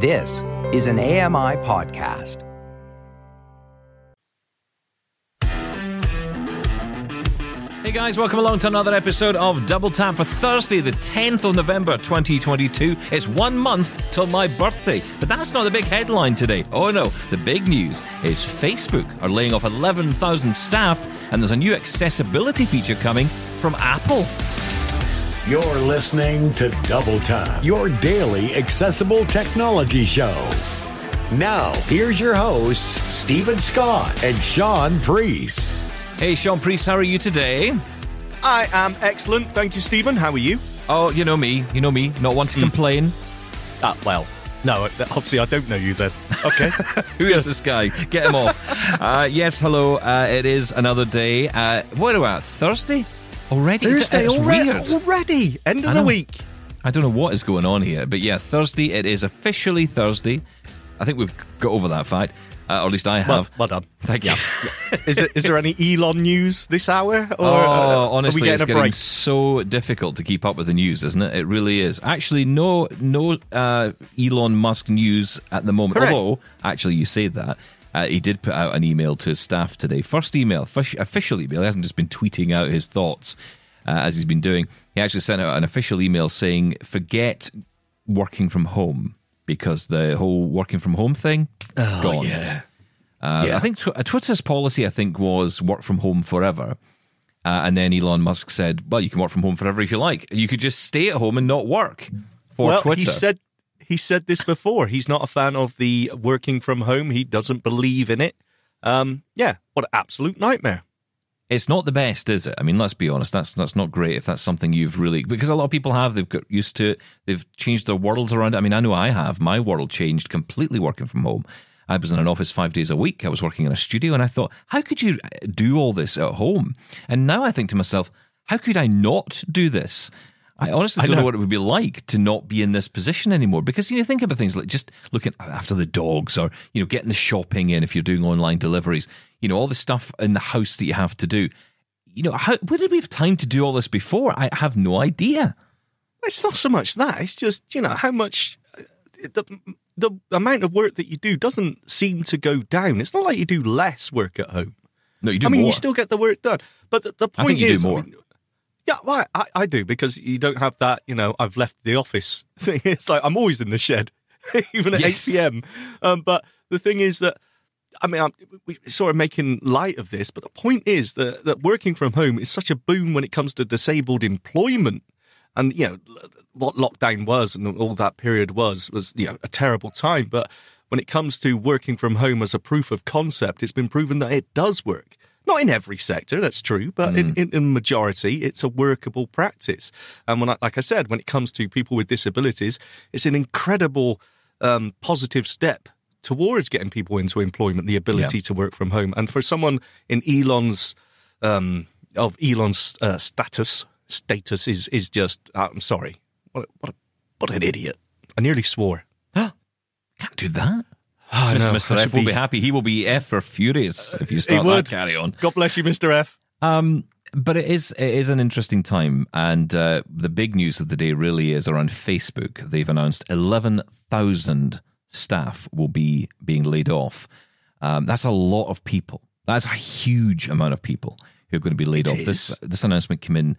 This is an AMI podcast. Hey guys, welcome along to another episode of Double Tap for Thursday, the 10th of November 2022. It's one month till my birthday, but that's not the big headline today. Oh no, the big news is Facebook are laying off 11,000 staff and there's a new accessibility feature coming from Apple. You're listening to Double Tap, your daily accessible technology show. Now, here's your hosts, Steven Scott and Shaun Preece. Hey Shaun Preece, how are you today? I am excellent. Thank you, Steven. How are you? Oh, you know me, you know me, not one to complain. Ah, well, no, obviously I don't know you then. Okay. Who is this guy? Get him off. Uh, yes, hello. Uh, it is another day. Uh, what are we at? Thursday? Already? Thursday it's already, weird. already. End of the week. I don't know what is going on here, but yeah, Thursday. It is officially Thursday. I think we've got over that fact, uh, or at least I have. well done. Thank you. Is, it, is there any Elon news this hour? Or, Oh, uh, honestly, are we it's getting a getting break? so difficult to keep up with the news, isn't it? It really is. Actually, no, no uh, Elon Musk news at the moment. Correct. Although, actually, you say that. Uh, he did put out an email to his staff today. First email, fish, official email. He hasn't just been tweeting out his thoughts uh, as he's been doing. He actually sent out an official email saying, "Forget working from home because the whole working from home thing Oh, gone." yeah. Uh, Yeah. I think tw- uh, Twitter's policy, I think, was work from home forever. Uh, and then Elon Musk said, "Well, you can work from home forever if you like. You could just stay at home and not work for well, Twitter." he said he said this before. He's not a fan of the working from home. He doesn't believe in it. Um, yeah, what an absolute nightmare. it's not the best, is it? I mean, let's be honest. That's that's not great if that's something you've really because a lot of people have. They've got used to it. They've changed their worlds around. I mean, I know I have. My world changed completely working from home. I was in an office five days a week. I was working in a studio, and I thought, how could you do all this at home? And now I think to myself, how could I not do this? I honestly I don't know. know. what it would be like to not be in this position anymore. Because you know, think about things like just looking after the dogs, or you know, getting the shopping in if you're doing online deliveries. You know, all the stuff in the house that you have to do. You know, how where did we have time to do all this before? I have no idea. It's not so much that. It's just you know how much uh, the the amount of work that you do doesn't seem to go down. It's not like you do less work at home. No, you do I mean, more. you still get the work done. But the, the point think you do is, I mean, yeah, well, I, I do because you don't have that. You know, I've left the office thing. It's like I'm always in the shed, even at Yes. eight pm. Um, but the thing is that. I mean, I'm, we- sort of making light of this, but the point is that, that working from home is such a boon when it comes to disabled employment. And, you know, what lockdown was and all that period was, was, you know, a terrible time. But when it comes to working from home as a proof of concept, it's been proven that it does work. Not in every sector, that's true, but in, in, in majority, it's a workable practice. And when I, like I said, when it comes to people with disabilities, it's an incredible um, positive step towards getting people into employment, the ability Yeah. to work from home. And for someone in Elon's um, of Elon's uh, status, status is is just. uh, I'm sorry, what a, what a, what an idiot! I nearly swore. Can't do that. Mr. know, Mr. F will be happy. He will be F or furious if you start that carry on. God bless you, Mister F. Um, but it is it is an interesting time, and uh, the big news of the day really is around Facebook. They've announced eleven thousand staff will be being laid off. Um, that's a lot of people. That's a huge amount of people who are going to be laid It off. This this announcement came in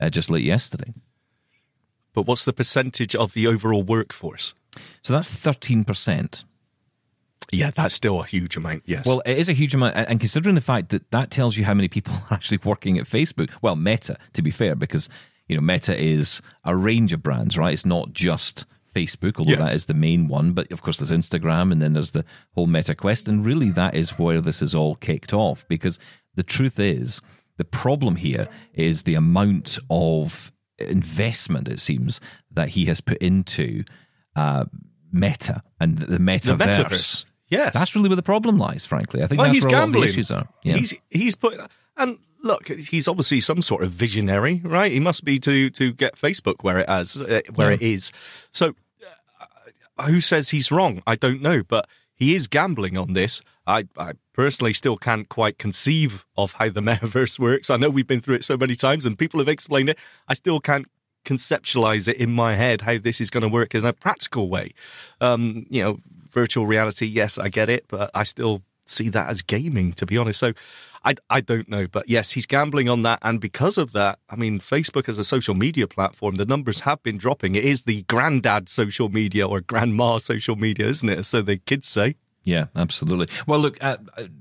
uh, just late yesterday, But what's the percentage of the overall workforce? so that's thirteen percent. Yeah, that's still a huge amount. Yes. Well, it is a huge amount, and considering the fact that that tells you how many people are actually working at Facebook. Well, Meta, to be fair, because you know Meta is a range of brands, right? It's not just Facebook, although Yes. that is the main one. But of course, there's Instagram, and then there's the whole Meta Quest, and really that is where this is all kicked off. Because the truth is, the problem here is the amount of investment it seems that he has put into uh, Meta and the the metaverse. Yes, That's really where the problem lies, frankly. I think well, that's he's where a lot of the gambling. issues are. Yeah. He's he's put and look, he's obviously some sort of visionary, right? He must be to to get Facebook where it has uh, where Yeah. it is. So, uh, who says he's wrong? I don't know, but he is gambling on this. I, I personally still can't quite conceive of how the metaverse works. I know we've been through it so many times, and people have explained it. I still can't conceptualize it in my head how this is going to work in a practical way. Um, you know, virtual reality, yes, I get it, but I still see that as gaming, to be honest. So I, I don't know, but yes, he's gambling on that. And because of that, I mean, Facebook as a social media platform, the numbers have been dropping. It is the granddad social media or grandma social media, isn't it? So the kids say. Yeah, absolutely. Well, look, I,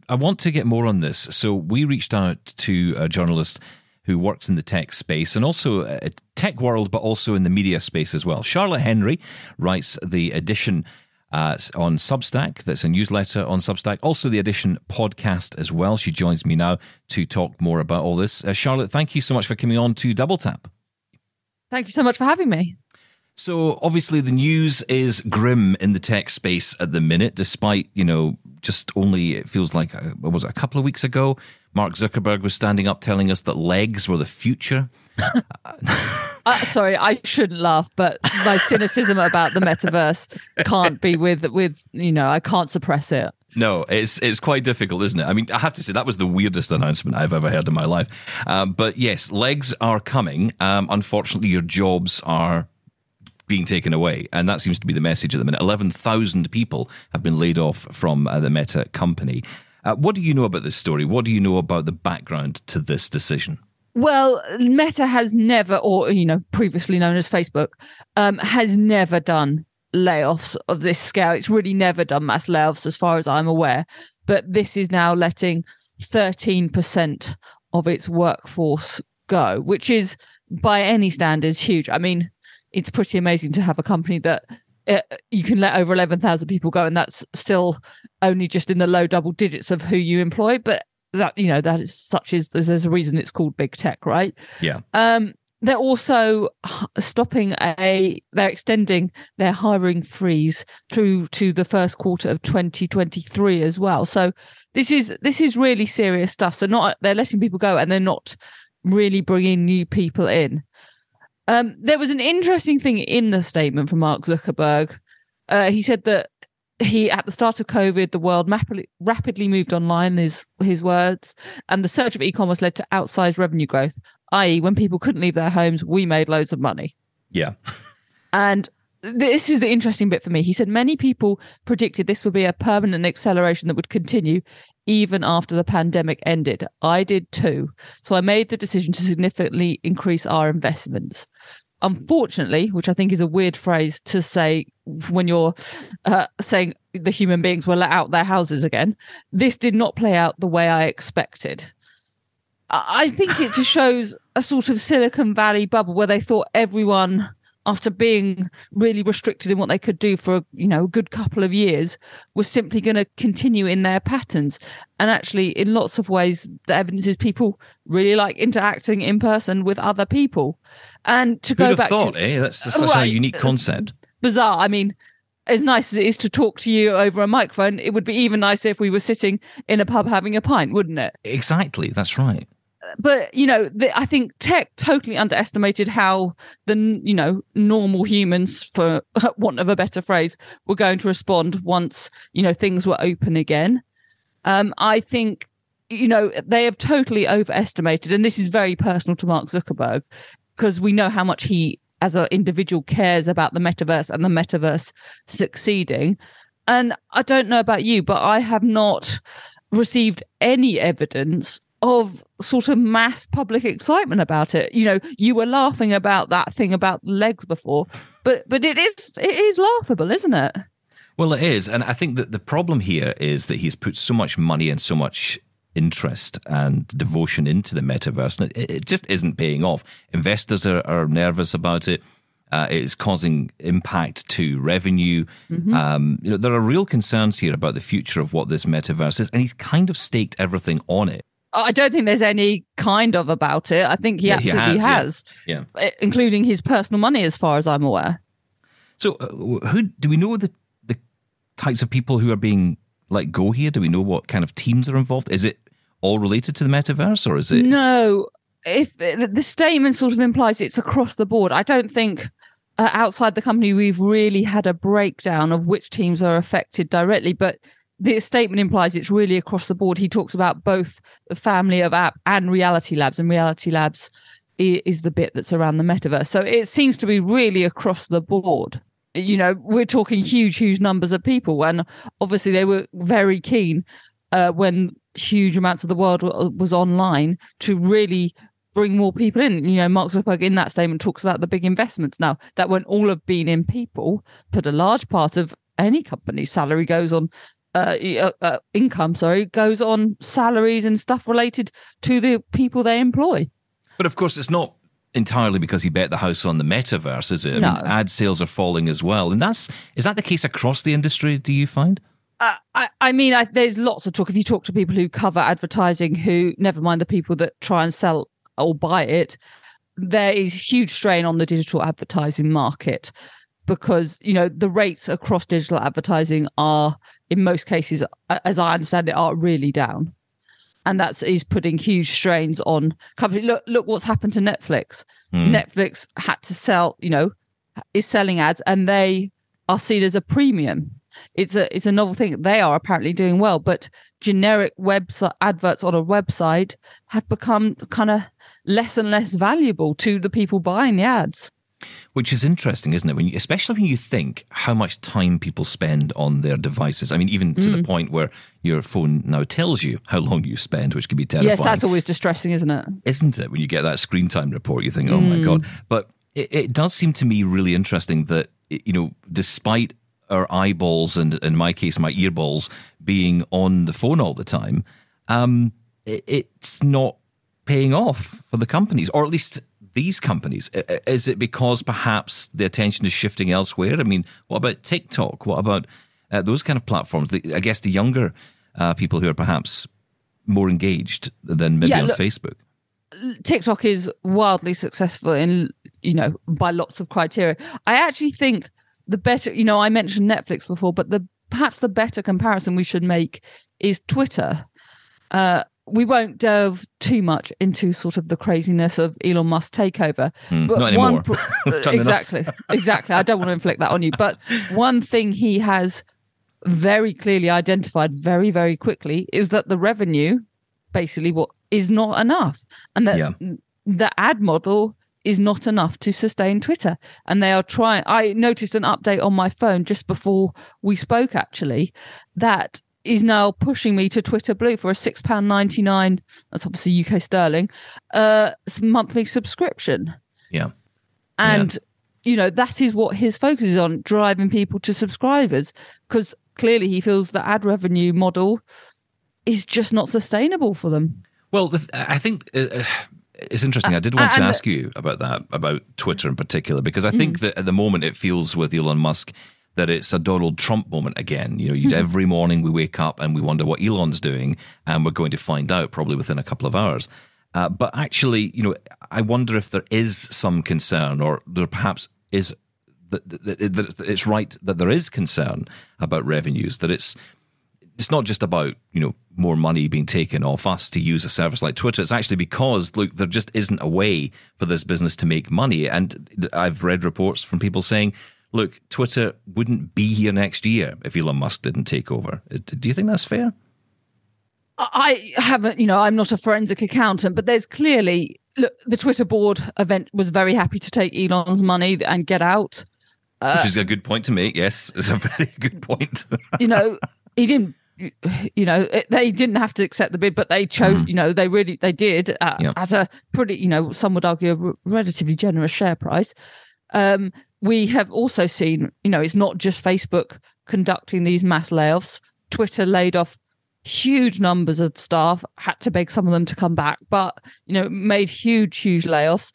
I want to get more on this. So we reached out to a journalist who works in the tech space and also a tech world, but also in the media space as well. Charlotte Henry writes the Addition uh, on Substack. That's a newsletter on Substack. Also, the Addition podcast as well. She joins me now to talk more about all this. Uh, Charlotte, thank you so much for coming on to Double Tap. Thank you so much for having me. So, obviously, the news is grim in the tech space at the minute, despite, you know, just only, it feels like, uh, what was it, a couple of weeks ago, Mark Zuckerberg was standing up telling us that legs were the future. uh, sorry, I shouldn't laugh, but my cynicism about the metaverse can't be with with you know I can't suppress it. No, it's it's quite difficult, isn't it? I mean, I have to say that was the weirdest announcement I've ever heard in my life. Um, but yes, legs are coming. Um, unfortunately, your jobs are being taken away, and that seems to be the message at the minute. Eleven thousand people have been laid off from uh, the Meta company. Uh, what do you know about this story? What do you know about the background to this decision? Well, Meta has never, or you know, previously known as Facebook, um, has never done layoffs of this scale. It's really never done mass layoffs, as far as I'm aware. But this is now letting 13% of its workforce go, which is by any standards huge. I mean, it's pretty amazing to have a company that uh, you can let over 11,000 people go, and that's still only just in the low double digits of who you employ. But that, you know, that is such is there's a reason it's called big tech, right? Yeah. Um, they're also stopping a they're extending their hiring freeze through to the first quarter of 2023 as well so this is this is really serious stuff so not they're letting people go and they're not really bringing new people in um, there was an interesting thing in the statement from Mark Zuckerberg. Uh, he said that he, at the start of COVID, the world rapidly, rapidly moved online, his, his words, and the surge of e commerce led to outsized revenue growth, i.e., when people couldn't leave their homes, we made loads of money. Yeah. and this is the interesting bit for me. He said many people predicted this would be a permanent acceleration that would continue even after the pandemic ended. I did too. So I made the decision to significantly increase our investments. Unfortunately, which I think is a weird phrase to say when you're uh, saying the human beings were let out their houses again, this did not play out the way I expected. I think it just shows a sort of Silicon Valley bubble where they thought everyone after being really restricted in what they could do for you know a good couple of years was simply going to continue in their patterns. And actually in lots of ways the evidence is people really like interacting in person with other people. And to Who'd go have back thought to, eh? That's such right, a unique concept. Bizarre. I mean as nice as it is to talk to you over a microphone it would be even nicer if we were sitting in a pub having a pint wouldn't it? Exactly. That's right but you know the, i think tech totally underestimated how the you know normal humans for want of a better phrase were going to respond once you know things were open again. Um i think you know they have totally overestimated and this is very personal to mark zuckerberg because we know how much he as an individual cares about the metaverse and the metaverse succeeding. And i don't know about you but i have not received any evidence of sort of mass public excitement about it. You know, you were laughing about that thing about legs before, but but it is it is laughable, isn't it? Well, it is, and I think that the problem here is that he's put so much money and so much interest and devotion into the metaverse, and it, it just isn't paying off. Investors are, are nervous about it. Uh, it is causing impact to revenue. Mm-hmm. Um, you know, there are real concerns here about the future of what this metaverse is, and he's kind of staked everything on it. I don't think there's any kind of about it. I think he yeah, absolutely he has, has. Yeah. yeah. including his personal money, as far as I'm aware. So, uh, who do we know the the types of people who are being let go here? Do we know what kind of teams are involved? Is it all related to the metaverse, or is it no? If the statement sort of implies it's across the board, I don't think uh, outside the company we've really had a breakdown of which teams are affected directly, but the statement implies it's really across the board. He talks about both the family of app and Reality Labs, and Reality Labs is the bit that's around the metaverse. So it seems to be really across the board. You know, we're talking huge, huge numbers of people, and obviously they were very keen uh, when huge amounts of the world was online to really bring more people in. You know, Mark Zuckerberg in that statement talks about the big investments. Now, that won't all have been in people, but a large part of any company's salary goes on uh, uh, uh, income, sorry, goes on salaries and stuff related to the people they employ. But of course, it's not entirely because he bet the house on the metaverse, is it? I No. mean, ad sales are falling as well, and that's is that the case across the industry? Do you find? Uh, I, I mean, I, there's lots of talk. If you talk to people who cover advertising, who never mind the people that try and sell or buy it, there is huge strain on the digital advertising market because you know the rates across digital advertising are, in most cases, as I understand it, are really down, and that's is putting huge strains on companies. Look, look what's happened to Netflix. Hmm. Netflix had to sell, you know, is selling ads, and they are seen as a premium. It's a it's a novel thing. They are apparently doing well, but generic website adverts on a website have become kind of less and less valuable to the people buying the ads. Which is interesting, isn't it? When you, especially when you think how much time people spend on their devices. I mean, even to Mm. the point where your phone now tells you how long you spend, which can be terrifying. Yes, that's always distressing, isn't it? isn't it? When you get that screen time report, you think, "Oh my god!" But it, it does seem to me really interesting that you know, despite our eyeballs and, in my case, my earballs being on the phone all the time, um, it, it's not paying off for the companies, or at least these companies. Is it because perhaps the attention is shifting elsewhere? I mean, what about TikTok? What about uh, those kind of platforms? The, I guess the younger uh, people who are perhaps more engaged than maybe Yeah, on look- Facebook. TikTok is wildly successful in, you know, by lots of criteria. I actually think the better, you know, I mentioned Netflix before, but the perhaps the better comparison we should make is Twitter. Uh, we won't delve too much into sort of the craziness of Elon Musk takeover. Hmm, but one pro- We've done enough. exactly, exactly. I don't want to inflict that on you, but one thing he has very clearly identified very, very quickly is that the revenue, basically, what is not enough, and that Yeah. the ad model is not enough to sustain Twitter. And they are trying. I noticed an update on my phone just before we spoke, actually, that is now pushing me to Twitter Blue for a six pound ninety nine. That's obviously UK sterling. Uh, monthly subscription, Yeah. and you know that is what his focus is on, driving people to subscribers, because clearly he feels the ad revenue model is just not sustainable for them. Well, the, I think uh, uh, it's interesting. I did want to ask you about that, about Twitter in particular, because I think that at the moment it feels with Elon Musk that it's a Donald Trump moment again. You know, you'd, every morning we wake up and we wonder what Elon's doing, and we're going to find out probably within a couple of hours. Uh, but actually, you know, I wonder if there is some concern, or there perhaps is that, that, that it's right that there is concern about revenues, that it's it's not just about you know more money being taken off us to use a service like Twitter. It's actually because look, there just isn't a way for this business to make money. And I've read reports from people saying, look, Twitter wouldn't be here next year if Elon Musk didn't take over. Uh, do you think that's fair? I haven't, you know, I'm not a forensic accountant, but there's clearly look, the Twitter board event was very happy to take Elon's money and get out. Uh, Which is a good point to make. Yes, it's a very good point. You know, he didn't. You know, it, they didn't have to accept the bid, but they chose. Mm-hmm. You know, they really they did at, Yeah. at a pretty, you know, some would argue a relatively generous share price. Um, we have also seen, you know, it's not just Facebook conducting these mass layoffs. Twitter laid off huge numbers of staff, had to beg some of them to come back, but you know, made huge, huge layoffs.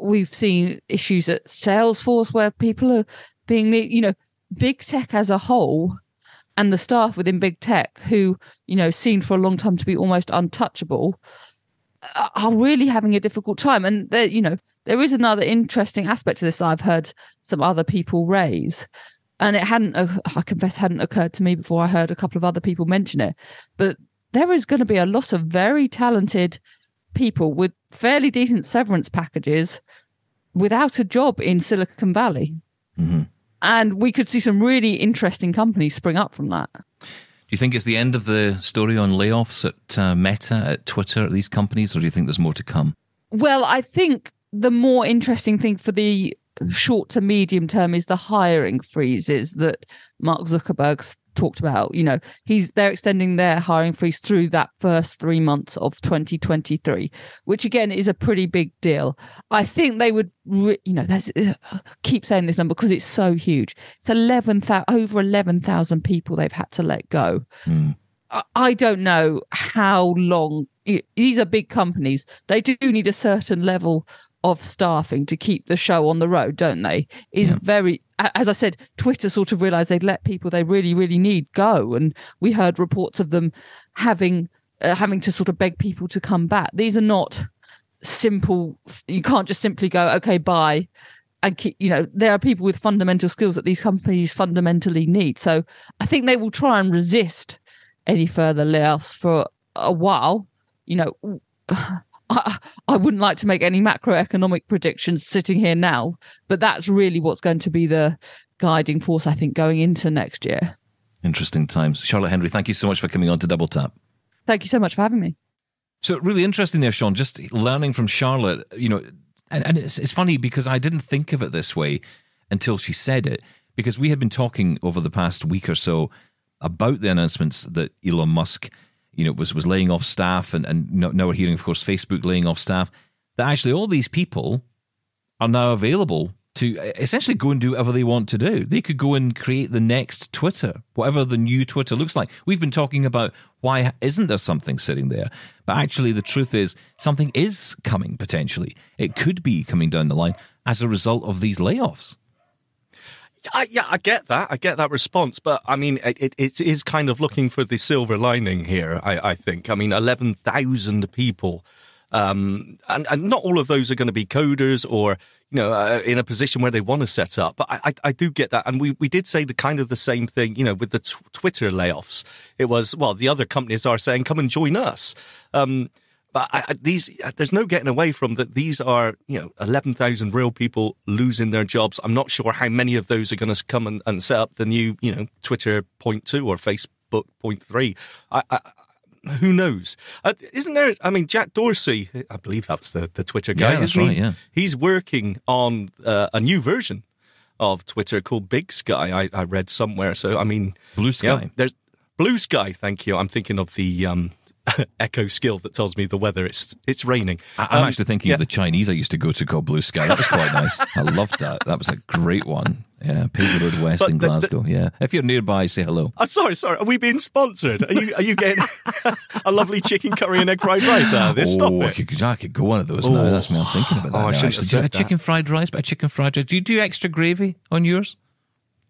We've seen issues at Salesforce where people are being, you know, big tech as a whole and the staff within big tech who, you know, seen for a long time to be almost untouchable are- are really having a difficult time. And there, you know, there is another interesting aspect to this I've heard some other people raise. And it hadn't, uh, I confess, hadn't occurred to me before I heard a couple of other people mention it. But there is going to be a lot of very talented people with fairly decent severance packages without a job in Silicon Valley. And we could see some really interesting companies spring up from that. Do you think it's the end of the story on layoffs at uh, Meta, at Twitter, at these companies, or do you think there's more to come? Well, I think the more interesting thing for the short to medium term is the hiring freezes that Mark Zuckerberg's talked about. You know, he's they're extending their hiring freeze through that first three months of 2023, which again is a pretty big deal. I think they would, re- you know, that's uh, keep saying this number because it's so huge. It's 11,000 over 11,000 people they've had to let go. I, I don't know how long. y- These are big companies. They do need a certain level of staffing to keep the show on the road, don't they? Is very, as I said, Twitter sort of realized they'd let people they really, really need go, and we heard reports of them having uh, having to sort of beg people to come back. These are not simple. You can't just simply go, okay, bye. And keep, you know, there are people with fundamental skills that these companies fundamentally need. So I think they will try and resist any further layoffs for a while. You know, I, I wouldn't like to make any macroeconomic predictions sitting here now, but that's really what's going to be the guiding force, I think, going into next year. Interesting times. Charlotte Henry, thank you so much for coming on to Double Tap. Thank you so much for having me. So really interesting there, Shaun. Just learning from Charlotte, you know, and, and it's, it's funny because I didn't think of it this way until she said it. Because we had been talking over the past week or so about the announcements that Elon Musk, you know, was was laying off staff, and and now we're hearing, of course, Facebook laying off staff. That actually all these people are now available to essentially go and do whatever they want to do. They could go and create the next Twitter, whatever the new Twitter looks like. We've been talking about why isn't there something sitting there? But actually, the truth is something is coming potentially. It could be coming down the line as a result of these layoffs. I, yeah, I get that. I get that response, but I mean, it, it is kind of looking for the silver lining here. I, I think. I mean, eleven thousand people, um, and, and not all of those are going to be coders or you know uh, in a position where they want to set up. But I, I, I do get that, and we we did say the kind of the same thing. You know, with the t- Twitter layoffs, it was well, the other companies are saying, "Come and join us." Um, but I, I, these, there's no getting away from that. These are, you know, 11,000 real people losing their jobs. I'm not sure how many of those are going to come and, and set up the new, you know, Twitter point two or Facebook point three. I, I, who knows? Uh, isn't there? I mean, Jack Dorsey, I believe that was the, the Twitter guy. Yeah, that's isn't he? yeah. He's working on uh, a new version of Twitter called Big Sky. I, I read somewhere. So I mean, Blue yeah, Sky. there's Blue Sky. Thank you. I'm thinking of the um, Echo skill that tells me the weather. It's it's raining. I- I'm Um, actually thinking yeah. of the Chinese I used to go to called Blue Sky. That was quite nice. I loved that. That was a great one. Yeah, Paisley Road West But in the- the- Glasgow. yeah, if you're nearby, say hello. I'm sorry, sorry. Are we being sponsored? Are you are you getting a lovely chicken curry and egg fried rice out of this? Stop oh, I it. could, I could go one of those now. Oh. That's me. I'm thinking about that. Oh, I shouldn't actually. have Do you said that. chicken fried rice, but a chicken fried rice. Do you do extra gravy on yours?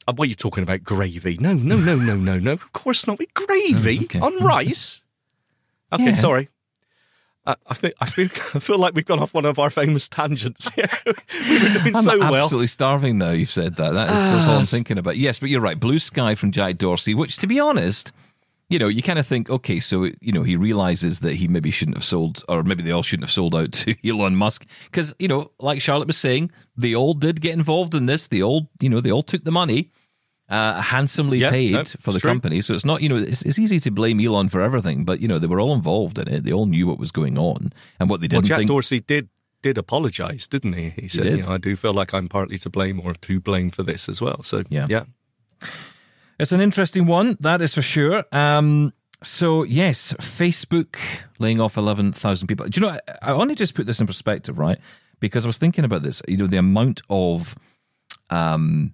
Uh, What are you talking about? Gravy? No, no, no, no, no, no. Of course not. We gravy Oh, okay. on rice. Okay, Yeah. sorry. Uh, I think I feel I feel like we've gone off one of our famous tangents here. we were doing I'm so well. absolutely starving now. You've said that. That is that's all I'm Ah. thinking about. Yes, but you're right. Blue Sky from Jack Dorsey, which, to be honest, you know, you kind of think, okay, so you know, he realizes that he maybe shouldn't have sold, or maybe they all shouldn't have sold out to Elon Musk, because you know, like Charlotte was saying, they all did get involved in this. They all, you know, they all took the money. Uh, handsomely Yeah, paid no, for the true. company, so it's not you know it's, it's easy to blame Elon for everything, but you know they were all involved in it. They all knew what was going on and what they didn't Jack think. Dorsey did did apologise, didn't he? He said, did. You know, "I do feel like I'm partly to blame or to blame for this as well." So Yeah. yeah. It's an interesting one, that is for sure. Um, so yes, Facebook laying off eleven thousand people. Do you know? I, I only just put this in perspective, right? Because I was thinking about this. You know, the amount of um,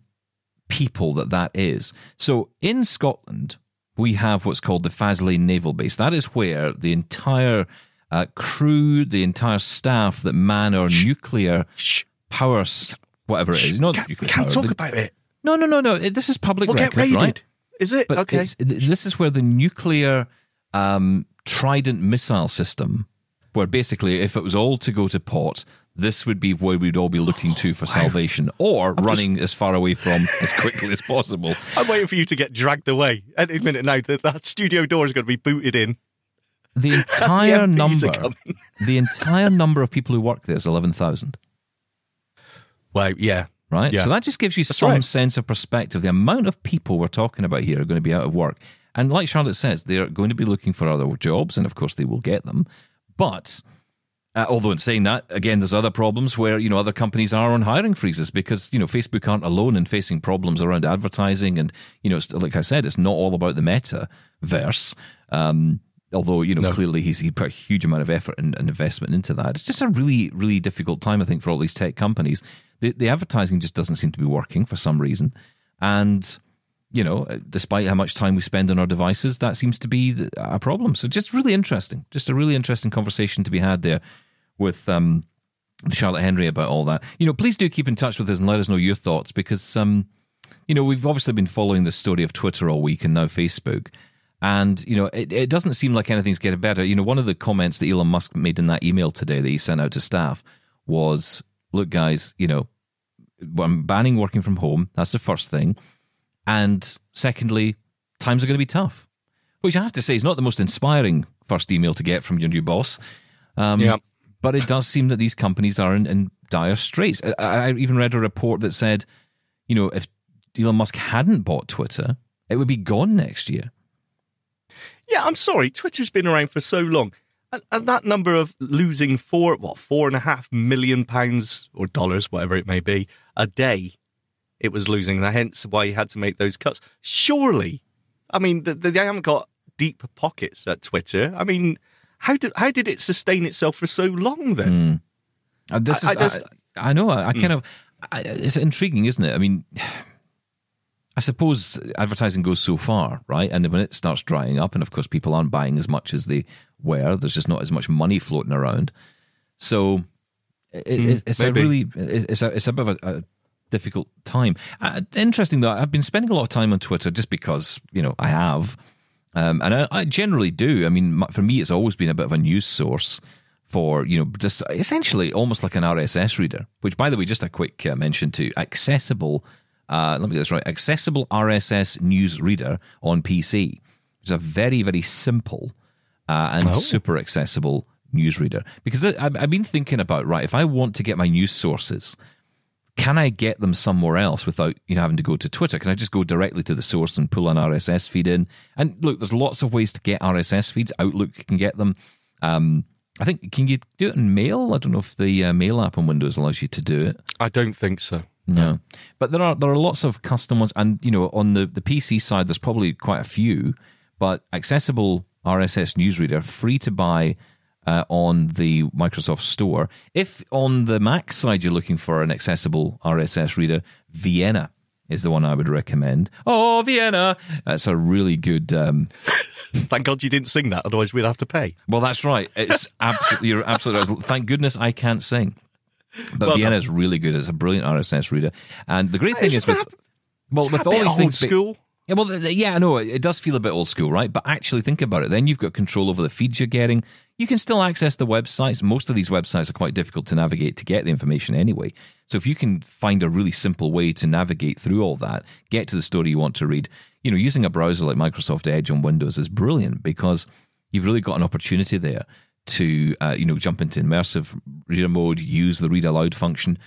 people that that is. So in Scotland, we have what's called the Faslane Naval Base. That is where the entire uh, crew, the entire staff that man our nuclear Shh. power, s- whatever it is, not Can't, nuclear can't power, talk the- about it. no, no, no, no. It- This is public We'll record, get raided. right? Is it But okay? this is where the nuclear um, Trident missile system, where basically if it was all to go to pot, this would be where we'd all be looking to for oh, salvation, or running as far away from as quickly as possible. I'm waiting for you to get dragged away any minute now. That that studio door is going to be booted in. The entire are number, the entire number of people who work there is eleven thousand. Well, yeah, right? Yeah. So that just gives you some right. sense of perspective. The amount of people we're talking about here are going to be out of work. And like Charlotte says, they're going to be looking for other jobs, and of course they will get them. But Uh, although in saying that, again, there's other problems where you know other companies are on hiring freezes because you know Facebook aren't alone in facing problems around advertising, and you know, like I said, it's not all about the metaverse. Um, although you know No. clearly he's he put a huge amount of effort and, and investment into that. It's just a really really difficult time, I think, for all these tech companies. The the advertising just doesn't seem to be working for some reason, and you know, despite how much time we spend on our devices, that seems to be a problem. So just really interesting, just a really interesting conversation to be had there with um, Charlotte Henry about all that. You know, please do keep in touch with us and let us know your thoughts because, um, you know, we've obviously been following the story of Twitter all week and now Facebook. And, you know, it, it doesn't seem like anything's getting better. You know, one of the comments that Elon Musk made in that email today that he sent out to staff was look, guys, you know, I'm banning working from home. That's the first thing. And secondly, times are going to be tough, which I have to say is not the most inspiring first email to get from your new boss. Um, Yeah. But it does seem that these companies are in, in dire straits. I, I even read a report that said, you know, if Elon Musk hadn't bought Twitter, it would be gone next year. Yeah, I'm sorry. Twitter's been around for so long. And, and that number of losing four, what, four and a half million pounds or dollars, whatever it may be, a day, it was losing. And hence why he had to make those cuts. Surely, I mean, th- they haven't got deep pockets at Twitter. I mean, how did how did it sustain itself for so long then? Uh, this I- is, I just- I, I know. I, I kind of, I, it's intriguing, isn't it? I mean, I suppose advertising goes so far, right? And when it starts drying up, and of course people aren't buying as much as they were, there's just not as much money floating around. So it, it, it's maybe. a really, it's a, it's a bit of a, a difficult time. Uh, interesting though, I've been spending a lot of time on Twitter just because you know I have, um, and I, I generally do. I mean, for me, it's always been a bit of a news source for you know just essentially almost like an RSS reader. Which, by the way, just a quick uh, mention to accessible. Uh, let me get this right. Accessible RSS news reader on PC. It's a very very simple uh, and super accessible newsreader because I, I've I've been thinking about right if I want to get my news sources can I get them somewhere else without you know having to go to Twitter? Can I just go directly to the source and pull an RSS feed in? And look, there's lots of ways to get RSS feeds. Outlook can get them. Um, I think can you do it in Mail? I don't know if the uh, Mail app on Windows allows you to do it. I don't think so. No, but there are there are lots of custom ones, and you know on the the PC side, there's probably quite a few, but accessible RSS newsreader, free to buy uh, on the Microsoft Store. If on the Mac side you're looking for an accessible RSS reader, Vienna is the one I would recommend. Oh, Vienna! That's a really good. Um, Thank God you didn't sing that, otherwise we'd have to pay. well, that's right. It's absolutely you're absolutely. right. Thank goodness I can't sing. But Well Vienna is really good. It's a brilliant RSS reader, and the great thing is Isn't with that- well with all these things. school. yeah, well, yeah, I know it does feel a bit old school, right? But actually, think about it. Then you've got control over the feeds you're getting. You can still access the websites. Most of these websites are quite difficult to navigate to get the information anyway. So if you can find a really simple way to navigate through all that, get to the story you want to read, you know, using a browser like Microsoft Edge on Windows is brilliant because you've really got an opportunity there to, uh, you know, jump into immersive reader mode, use the read aloud function.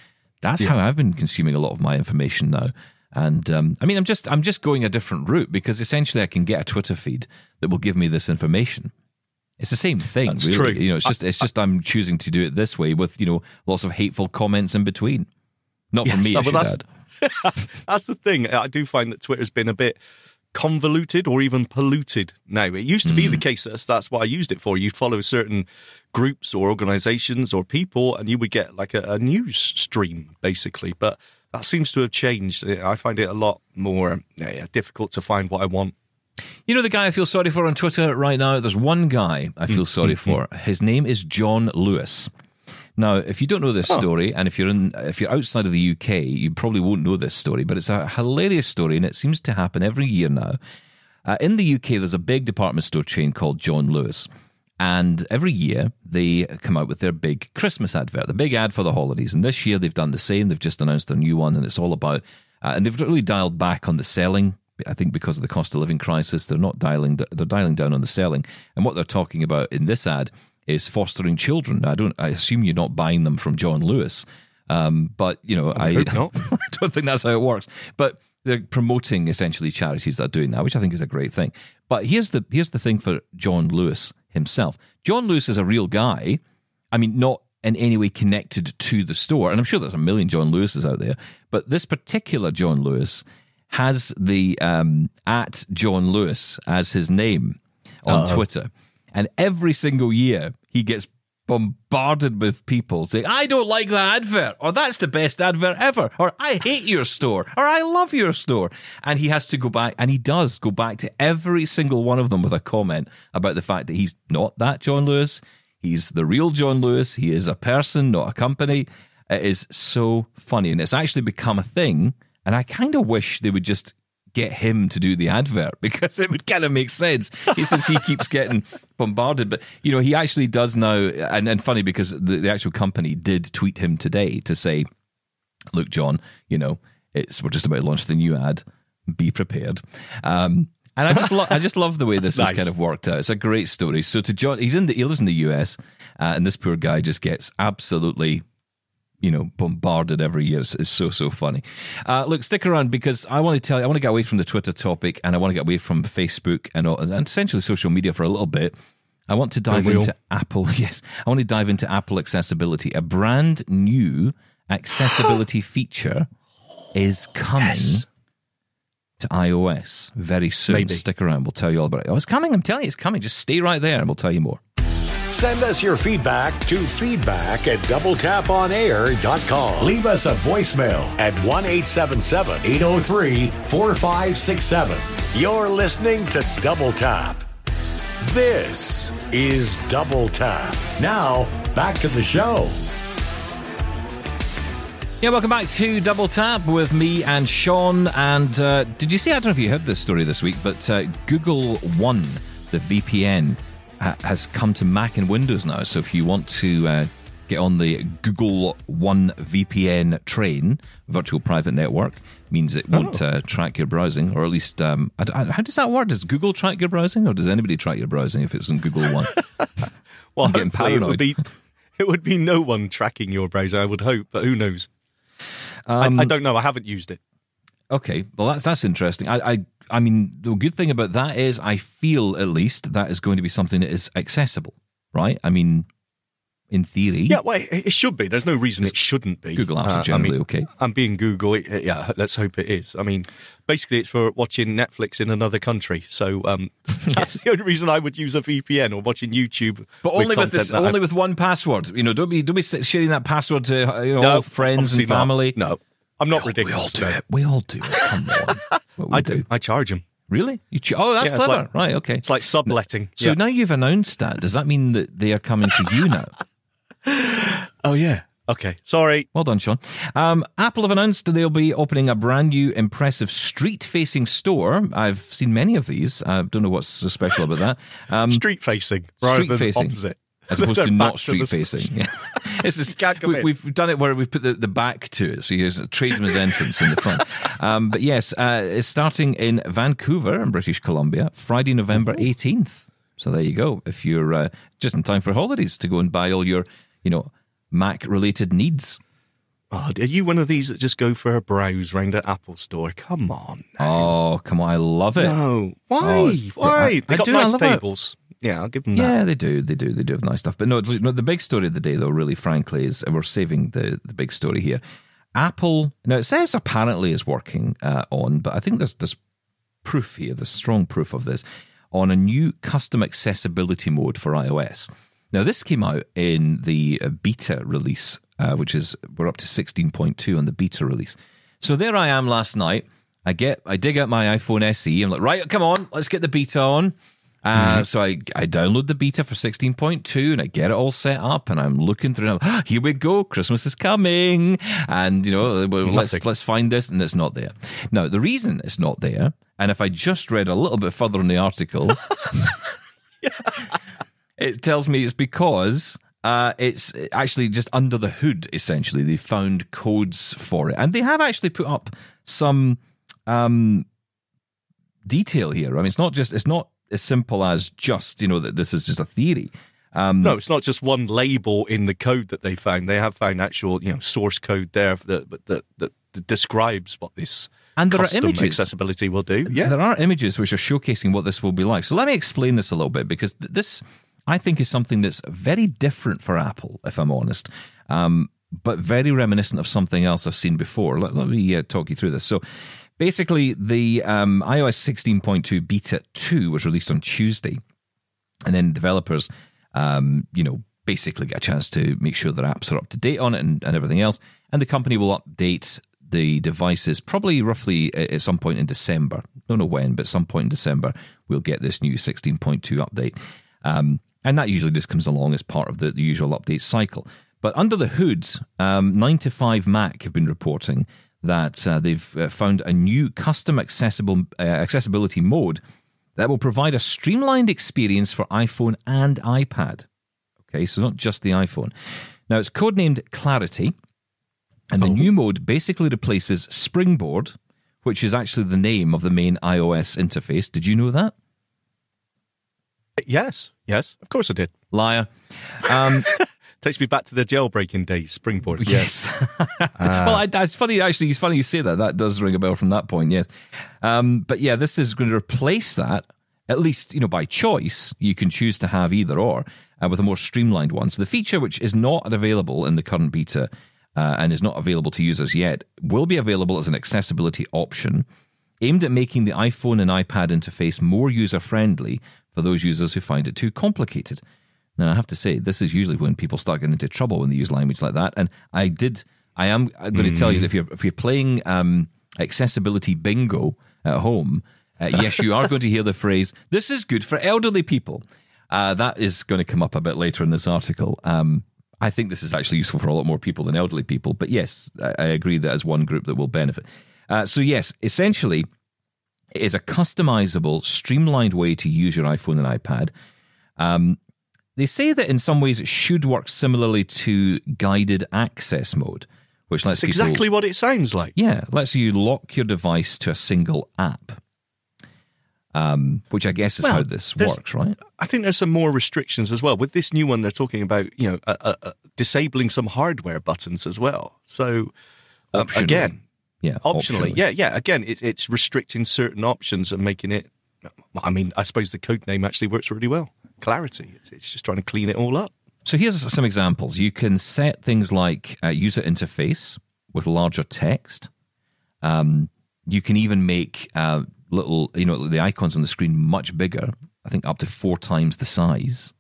That's how I've been consuming a lot of my information now. And um, I mean, I'm just I'm just going a different route because essentially I can get a Twitter feed that will give me this information. It's the same thing, That's really. true. You know, it's just it's just I'm choosing to do it this way with you know lots of hateful comments in between. Not for Yes, me, I no, that's- That's the thing. I do find that Twitter's been a bit convoluted or even polluted now. It used to be Hmm. the case that that's what I used it for. You'd follow certain groups or organizations or people and you would get like a, a news stream, basically. But that seems to have changed. I find it a lot more yeah, difficult to find what I want. You know the guy I feel sorry for on Twitter right now? There's one guy I feel sorry for. His name is John Lewis. Now, if you don't know this story, and if you're in, if you're outside of the UK, you probably won't know this story. But it's a hilarious story, and it seems to happen every year now. Uh, in the UK, there's a big department store chain called John Lewis, and every year they come out with their big Christmas advert, the big ad for the holidays. And this year they've done the same. They've just announced a new one, and it's all about, uh, and they've really dialed back on the selling. I think because of the cost of living crisis, they're not dialing. They're dialing down on the selling. And what they're talking about in this ad is fostering children. I don't. I assume you're not buying them from John Lewis, um, but you know, I, not. I don't think that's how it works. But they're promoting essentially charities that are doing that, which I think is a great thing. But here's the here's the thing for John Lewis himself. John Lewis is a real guy, I mean, not in any way connected to the store. And I'm sure there's a million John Lewis's out there, but this particular John Lewis has the um, at John Lewis as his name on Uh-oh. Twitter. And every single year he gets bombarded with people saying, I don't like that advert, or that's the best advert ever, or I hate your store, or I love your store. And he has to go back, and he does go back to every single one of them with a comment about the fact that he's not that John Lewis. He's the real John Lewis. He is a person, not a company. It is so funny. And it's actually become a thing. And I kind of wish they would just get him to do the advert because it would kind of make sense. He says he keeps getting bombarded, but you know, he actually does now. And, and funny because the, the actual company did tweet him today to say, look, John, you know, it's we're just about to launch the new ad. Be prepared. Um, and I just lo- I just love the way this That's has kind of worked out. It's a great story. So to John, he's in the he lives in the US, uh, and this poor guy just gets absolutely you know, bombarded every year. is, so, so funny. Uh, look, stick around because I want to tell you, I want to get away from the Twitter topic and I want to get away from Facebook and, all, and essentially social media for a little bit. I want to dive into Apple. Yes, I want to dive into Apple accessibility. A brand new accessibility feature is coming Yes. to iOS very soon. Maybe. Stick around. We'll tell you all about it. Oh, it's coming. I'm telling you, it's coming. Just stay right there and we'll tell you more. Send us your feedback to feedback at doubletaponair.com. Leave us a voicemail at 1 877 803 4567. You're listening to Double Tap. This is Double Tap. Now, back to the show. Yeah, welcome back to Double Tap with me and Shaun. And uh, did you see? I don't know if you heard this story this week, but uh, Google One, the VPN, ha- has come to Mac and Windows now. So if you want to uh, get on the Google One VPN train, virtual private network, means it won't uh, track your browsing, or at least um, I I- how does that work? Does Google track your browsing, or does anybody track your browsing if it's in Google One? Well, I'm getting hopefully it would be it would be no one tracking your browser. I would hope, but who knows? Um, I, I don't know. I haven't used it. Okay, well that's that's interesting. I, I I mean the good thing about that is I feel at least that is going to be something that is accessible, right? I mean, in theory, Yeah, well, it, should be. There's no reason it shouldn't be. Google Apps are Uh, I generally mean, okay. I'm being Google. it- Yeah, let's hope it is. I mean, basically, it's for watching Netflix in another country. So um, that's the only reason I would use a VPN or watching YouTube. but only with this, I- only with one password. You know, don't be don't be sharing that password to uh, you know, No, all friends and not. family. No, I'm not ridiculous. we ridiculous. all do it. We all do it. Come on, That's what we I do. I charge them. Really? You ch- oh, that's Yeah, clever. like- right? Okay. It's like subletting. So yeah. now you've announced that. Does that mean that they are coming to you now? oh yeah. Okay. Sorry. Well done, Shaun. Um, Apple have announced that they'll be opening a brand new, impressive street-facing store. I've seen many of these. I don't know what's so special about that. Um, Street facing rather street than facing. opposite. as opposed to not to street the- facing. Yeah. It's just, can't come we, in. we've done it where we've put the, the back to it. So here's a tradesman's entrance in the front. Um, but yes, uh, it's starting in Vancouver in British Columbia, Friday, November 18th. So there you go. If you're uh, just in time for holidays to go and buy all your, you know, Mac related needs. Oh, are you one of these that just go for a browse round at Apple Store? Come on. Oh, come on. I love it. No. Why? Oh, Why? I- They I got do, nice love it. Yeah, I'll give them that. Yeah, they do. They do. They do have nice stuff. But no, no, the big story of the day, though, really, frankly, is we're saving the, the big story here. Apple, now it says apparently is working uh, on, but I think there's there's proof here, there's strong proof of this, on a new custom accessibility mode for iOS. Now, this came out in the uh, beta release, uh, which is we're up to 16.2 on the beta release. So there I am last night. I get, I dig out my iPhone SE. I'm like, right, come on, let's get the beta on. Uh, So I, I download the beta for 16.2 and I get it all set up and I'm looking through. And I'm, here we go, Christmas is coming, and you know well, let's let's find this, and it's not there. Now the reason it's not there, and if I just read a little bit further in the article, it tells me it's because uh, it's actually just under the hood. Essentially, they found codes for it, and they have actually put up some um, detail here. I mean, it's not just it's not as simple as just you know that this is just a theory. Um, No, it's not just one label in the code that they found. They have found actual, you know, source code there that that that, that describes what this And there are images. accessibility will do. Yeah. There are images which are showcasing what this will be like. So let me explain this a little bit because th- this I think is something that's very different for Apple, if I'm honest, um, but very reminiscent of something else I've seen before. Let, let me uh, talk you through this. So, basically, the um, iOS 16.2 Beta 2 was released on Tuesday, and then developers, um, you know, basically get a chance to make sure their apps are up to date on it and, and everything else. And the company will update the devices probably roughly at some point in December. Don't know when, but some point in December we'll get this new 16.2 update. Um, and that usually just comes along as part of the, the usual update cycle. But under the hood, um, 9 to 5 Mac have been reporting that uh, they've uh, found a new custom accessible uh, accessibility mode that will provide a streamlined experience for iPhone and iPad. Okay, so not just the iPhone. Now it's codenamed Clarity, and the oh. new mode basically replaces Springboard, which is actually the name of the main iOS interface. Did you know that? Yes, yes, of course I did. Liar. Um, Takes me back to the jailbreaking days, Springboard. Yes. uh, well, I, it's funny, actually, it's funny you say that. That does ring a bell from that point, yes. Um, but yeah, this is going to replace that, at least, you know, by choice. You can choose to have either or uh, with a more streamlined one. So the feature, which is not available in the current beta uh, and is not available to users yet, will be available as an accessibility option aimed at making the iPhone and iPad interface more user friendly for those users who find it too complicated. Now, I have to say, this is usually when people start getting into trouble when they use language like that. And I did, I am I'm going to mm. tell you that if you're if you're playing um, accessibility bingo at home, uh, yes, you are going to hear the phrase "This is good for elderly people." Uh, that is going to come up a bit later in this article. Um, I think this is actually useful for a lot more people than elderly people. But yes, I, I agree that as one group that will benefit. Uh, so yes, essentially, it is a customizable, streamlined way to use your iPhone and iPad. Um, they say that in some ways it should work similarly to guided access mode, which lets That's people, exactly what it sounds like. Yeah, lets you lock your device to a single app. Um, which I guess is well, how this works, right? I think there's some more restrictions as well. With this new one, they're talking about you know uh, uh, uh disabling some hardware buttons as well. So um, again, yeah, optionally, optionally. yeah, yeah. Again, it, it's restricting certain options and making it. I mean, I suppose the code name actually works really well clarity. It's, it's just trying to clean it all up. So here's some examples. You can set things like uh, user interface with larger text. Um, you can even make uh, little, you know, the icons on the screen much bigger. I think up to four times the size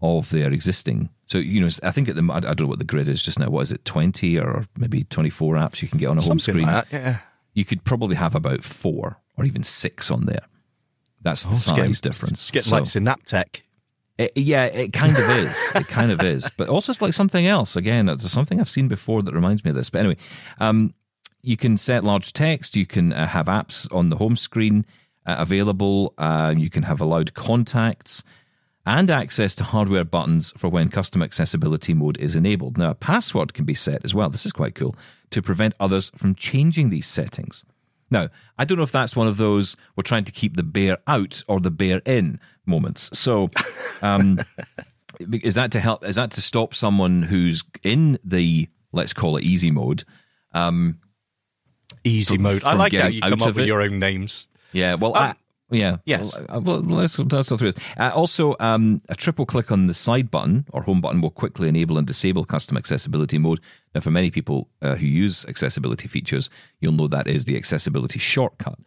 of their existing. So you know, I think at the I don't know what the grid is just now. What is it, twenty or maybe twenty four apps you can get on a Something home screen? Like that, yeah. You could probably have about four or even six on there. That's the oh, size getting, difference. It's getting so, like Synapptic. It, yeah, it kind of is. It kind of is. But also, it's like something else. Again, it's something I've seen before that reminds me of this. But anyway, um, you can set large text. You can uh, have apps on the home screen uh, available. Uh, you can have allowed contacts and access to hardware buttons for when custom accessibility mode is enabled. Now, a password can be set as well. This is quite cool to prevent others from changing these settings. Now, I don't know if that's one of those we're trying to keep the bear out or the bear in moments. So, um, is that to help? Is that to stop someone who's in the let's call it easy mode? Um, easy mode. I like how you come up with it. your own names. Yeah. Well, um, I, yeah. Yes. Well, uh, let's, let's go through this. Uh, also, um, a triple click on the side button or home button will quickly enable and disable custom accessibility mode. Now, for many people uh, who use accessibility features, you'll know that is the accessibility shortcut.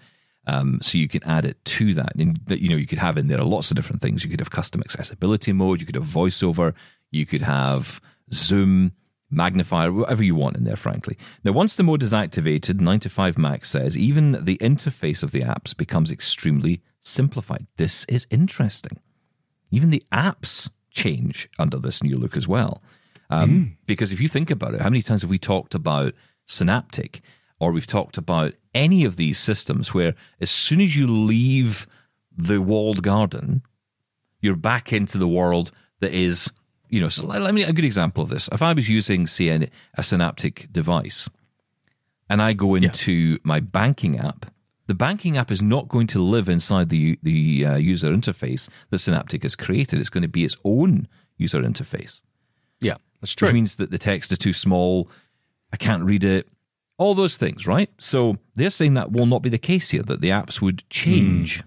Um, so you can add it to that, and you know you could have in there lots of different things. You could have custom accessibility mode. You could have voiceover. You could have Zoom magnifier, whatever you want in there, frankly. Now, once the mode is activated, 9 to 5 Mac says even the interface of the apps becomes extremely simplified. This is interesting. Even the apps change under this new look as well. Um, mm. Because if you think about it, how many times have we talked about Synapptic or we've talked about any of these systems where as soon as you leave the walled garden, you're back into the world that is you know, so let me a good example of this. If I was using, say, a, a Synapptic device, and I go into yeah. my banking app, the banking app is not going to live inside the the uh, user interface that Synapptic has created. It's going to be its own user interface. Yeah, that's true. Which means that the text is too small. I can't read it. All those things, right? So they're saying that will not be the case here. That the apps would change. Mm.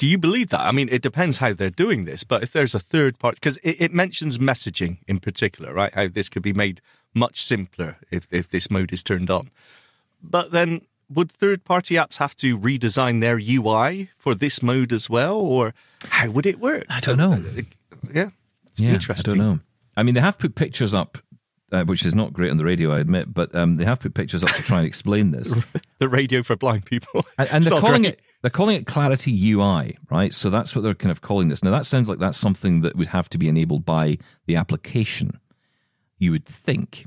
Do you believe that? I mean, it depends how they're doing this, but if there's a third party, because it, it mentions messaging in particular, right? How this could be made much simpler if, if this mode is turned on. But then would third party apps have to redesign their UI for this mode as well? Or how would it work? I don't know. Yeah. It's yeah, interesting. I don't know. I mean, they have put pictures up, uh, which is not great on the radio, I admit, but um, they have put pictures up to try and explain this. The radio for blind people. And, and they're calling great. it they're calling it Clarity UI, right? So that's what they're kind of calling this. Now that sounds like that's something that would have to be enabled by the application. You would think.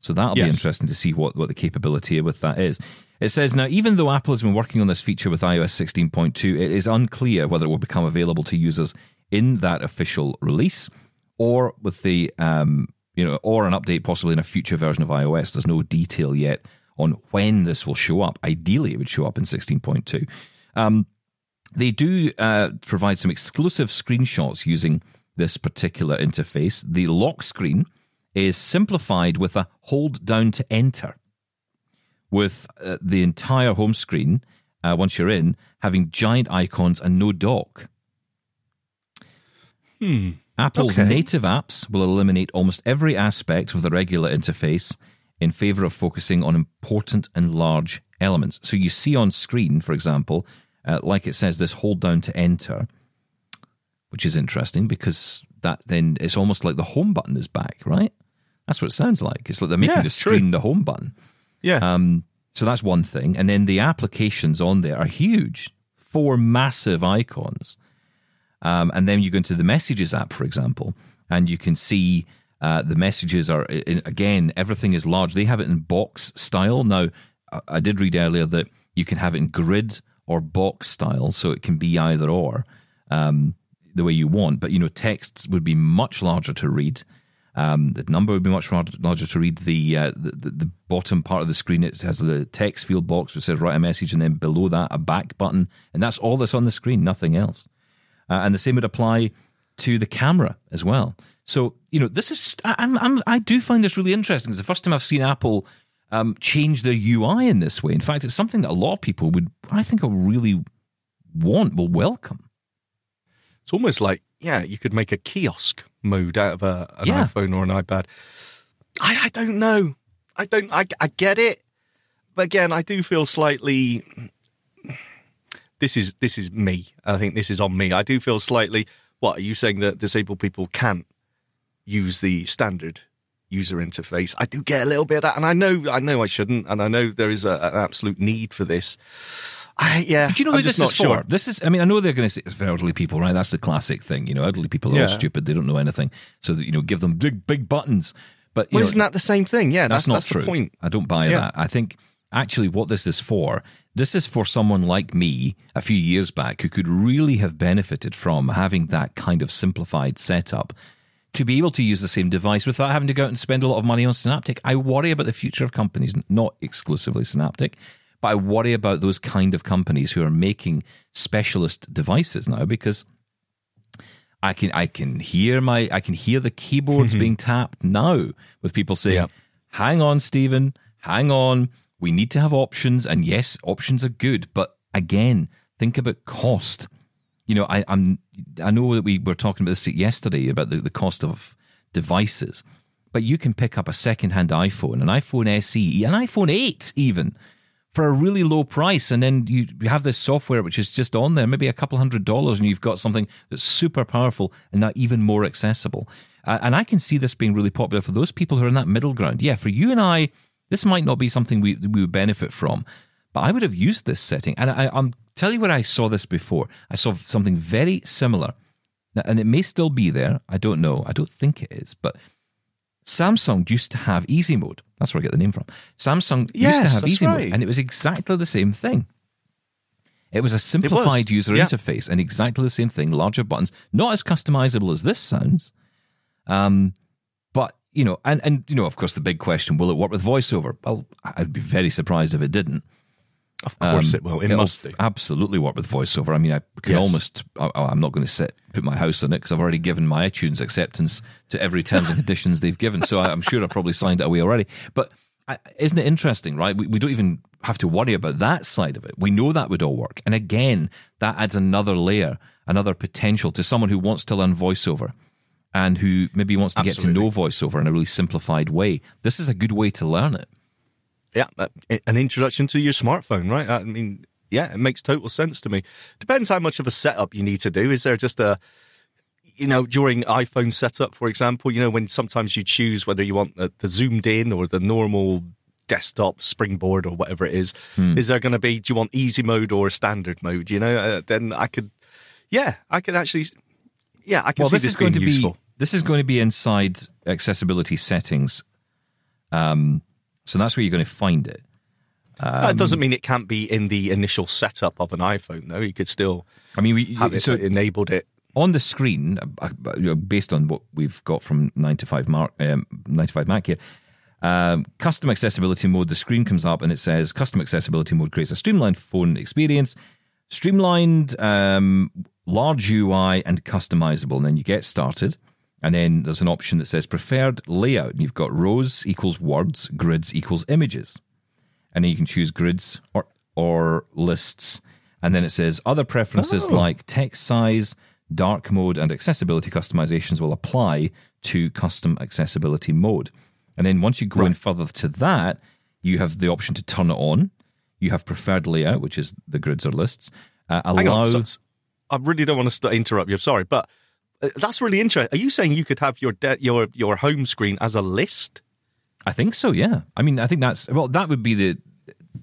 So that'll be interesting to see what, what the capability with that is. It says now, even though Apple has been working on this feature with iOS 16.2, it is unclear whether it will become available to users in that official release or with the um, you know, or an update possibly in a future version of iOS. There's no detail yet on when this will show up. Ideally, it would show up in 16.2. Um, they do uh, provide some exclusive screenshots using this particular interface. The lock screen is simplified with a hold down to enter, with uh, the entire home screen, uh, once you're in, having giant icons and no dock. Apple's Okay. native apps will eliminate almost every aspect of the regular interface in favor of focusing on important and large elements. So you see on screen, for example, uh, like it says, this hold down to enter, which is interesting because that then it's almost like the home button is back, right? That's what it sounds like. It's like they're making Yeah, the true. screen the home button. Yeah. Um, so that's one thing. And then the applications on there are huge, four massive icons. Um, and then you go into the messages app, for example, and you can see uh, the messages are, in, again, everything is large. They have it in box style. Now, I- did read earlier that you can have it in grid or box style, so it can be either or um, the way you want. But, you know, texts would be much larger to read. Um, the number would be much larger, to read. The, uh, the the bottom part of the screen it has the text field box which says write a message, and then below that a back button, and that's all that's on the screen, nothing else. Uh, and the same would apply to the camera as well. So you know, this is I, I'm, I'm I do find this really interesting. It's the first time I've seen Apple um, change their UI in this way. In fact, it's something that a lot of people would I think will really want, will welcome. It's almost like, yeah, you could make a kiosk mode out of a, an Yeah. iPhone or an iPad. I, I don't know. I don't. I, I get it, but again, I do feel slightly. This is this is me. I think this is on me. I do feel slightly. What are you saying that disabled people can't use the standard user interface? I do get a little bit of that, and I know I know I shouldn't, and I know there is a, an absolute need for this. I yeah. But you know who this is not for? sure. This is, I mean, I know they're going to say it's for elderly people, right? That's the classic thing. You know, elderly people are Yeah. all stupid. They don't know anything. So, that, you know, give them big, big buttons. But, Well, know, isn't that the same thing? Yeah, that's, that's, not that's true. the point. I don't buy Yeah. that. I think actually what this is for, this is for someone like me a few years back who could really have benefited from having that kind of simplified setup to be able to use the same device without having to go out and spend a lot of money on Synapptic. I worry about the future of companies, not exclusively Synapptic, but I worry about those kind of companies who are making specialist devices now because I can I can hear my I can hear the keyboards mm-hmm. being tapped now with people saying, Yeah. "Hang on, Steven, hang on. We need to have options." And yes, options are good, but again, think about cost. You know, I, I'm I know that we were talking about this yesterday about the, the cost of devices, but you can pick up a second-hand iPhone, an iPhone SE, an iPhone 8 even for a really low price, and then you you have this software which is just on there, maybe a couple hundred dollars, and you've got something that's super powerful and now even more accessible. Uh, and I can see this being really popular for those people who are in that middle ground. Yeah, for you and I, this might not be something we we would benefit from, but I would have used this setting. And I, I'm tell you where I saw this before. I saw something very similar, Now, and it may still be there. I don't know. I don't think it is, but Samsung used to have easy mode. That's where I get the name from. Samsung used to have easy mode, and it was exactly the same thing. It was a simplified user yeah. interface and exactly the same thing, larger buttons, not as customizable as this sounds. Um, you know, and and you know, of course, the big question: Will it work with voiceover? Well, I'd be very surprised if it didn't. Of course Um, it will. It must do. absolutely work with voiceover. I mean, I can Yes. almost. I, I'm not going to sit put my house on it because I've already given my iTunes acceptance to every terms and conditions they've given. So I- I'm sure I've probably signed it away already. But I, isn't it interesting, right? We, we don't even have to worry about that side of it. We know that would all work. And again, that adds another layer, another potential to someone who wants to learn voiceover and who maybe wants to Absolutely. get to know voiceover in a really simplified way. This is a good way to learn it. Yeah, an introduction to your smartphone, right? I mean, yeah, it makes total sense to me. Depends how much of a setup you need to do. Is there just a, you know, during iPhone setup, for example, you know, when sometimes you choose whether you want the, the zoomed in or the normal desktop springboard or whatever it is, Hmm. is there going to be, do you want easy mode or standard mode? You know, uh, then I could, yeah, I could actually, yeah, I can well, see this, this, is going being to useful. This is going to be inside accessibility settings. Um, so that's where you're going to find it. that doesn't mean it can't be in the initial setup of an iPhone, though. You could still I mean, we, have it so enabled it. on the screen, uh, uh, based on what we've got from 9 to 5 Mark, um, 9 to 5 Mac here, um, custom accessibility mode, the screen comes up and it says custom accessibility mode creates a streamlined phone experience, streamlined, um, large UI, and customizable. And then you get started. And then there's an option that says preferred layout. And you've got rows equals words, grids equals images. And then you can choose grids or, or lists. And then it says other preferences like text size, dark mode, and accessibility customizations will apply to custom accessibility mode. And then once you go in further to that, you have the option to turn it on. You have preferred layout, which is the grids or lists. Uh, Hang allow. on, so- so- I really don't want to st- interrupt you. I'm sorry, but that's really interesting. Are you saying you could have your de- your your home screen as a list? I think so. Yeah. I mean, I think that's well. That would be the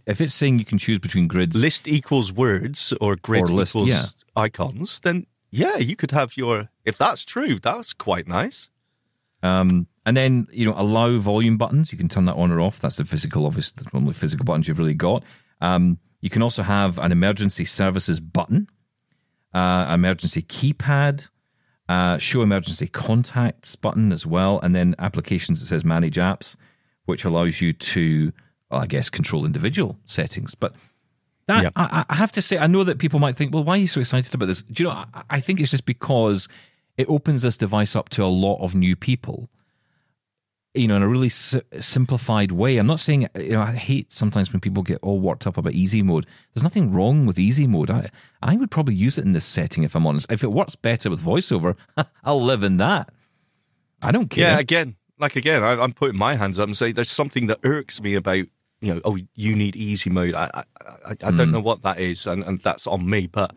if it's saying you can choose between grids. List equals words or grid Or list, equals yeah. icons. Then yeah, you could have your. If that's true, that's quite nice. Um, and then you know allow volume buttons. You can turn that on or off. That's the physical, obvious, the only physical buttons you've really got. Um, you can also have an emergency services button, uh, emergency keypad, uh, show emergency contacts button as well, and then applications that says manage apps, which allows you to, well, I guess, control individual settings. But that Yep. I, I have to say, I know that people might think, well, why are you so excited about this? Do you know? I, I think it's just because it opens this device up to a lot of new people you know, in a really si- simplified way. I'm not saying, you know, I hate sometimes when people get all worked up about easy mode. There's nothing wrong with easy mode. I, I would probably use it in this setting if I'm honest. If it works better with voiceover, I'll live in that. I don't care. Yeah, again, like again, I, I'm putting my hands up and say there's something that irks me about you know. Oh, you need easy mode. I I, I, I don't Hmm. know what that is, and, and that's on me. But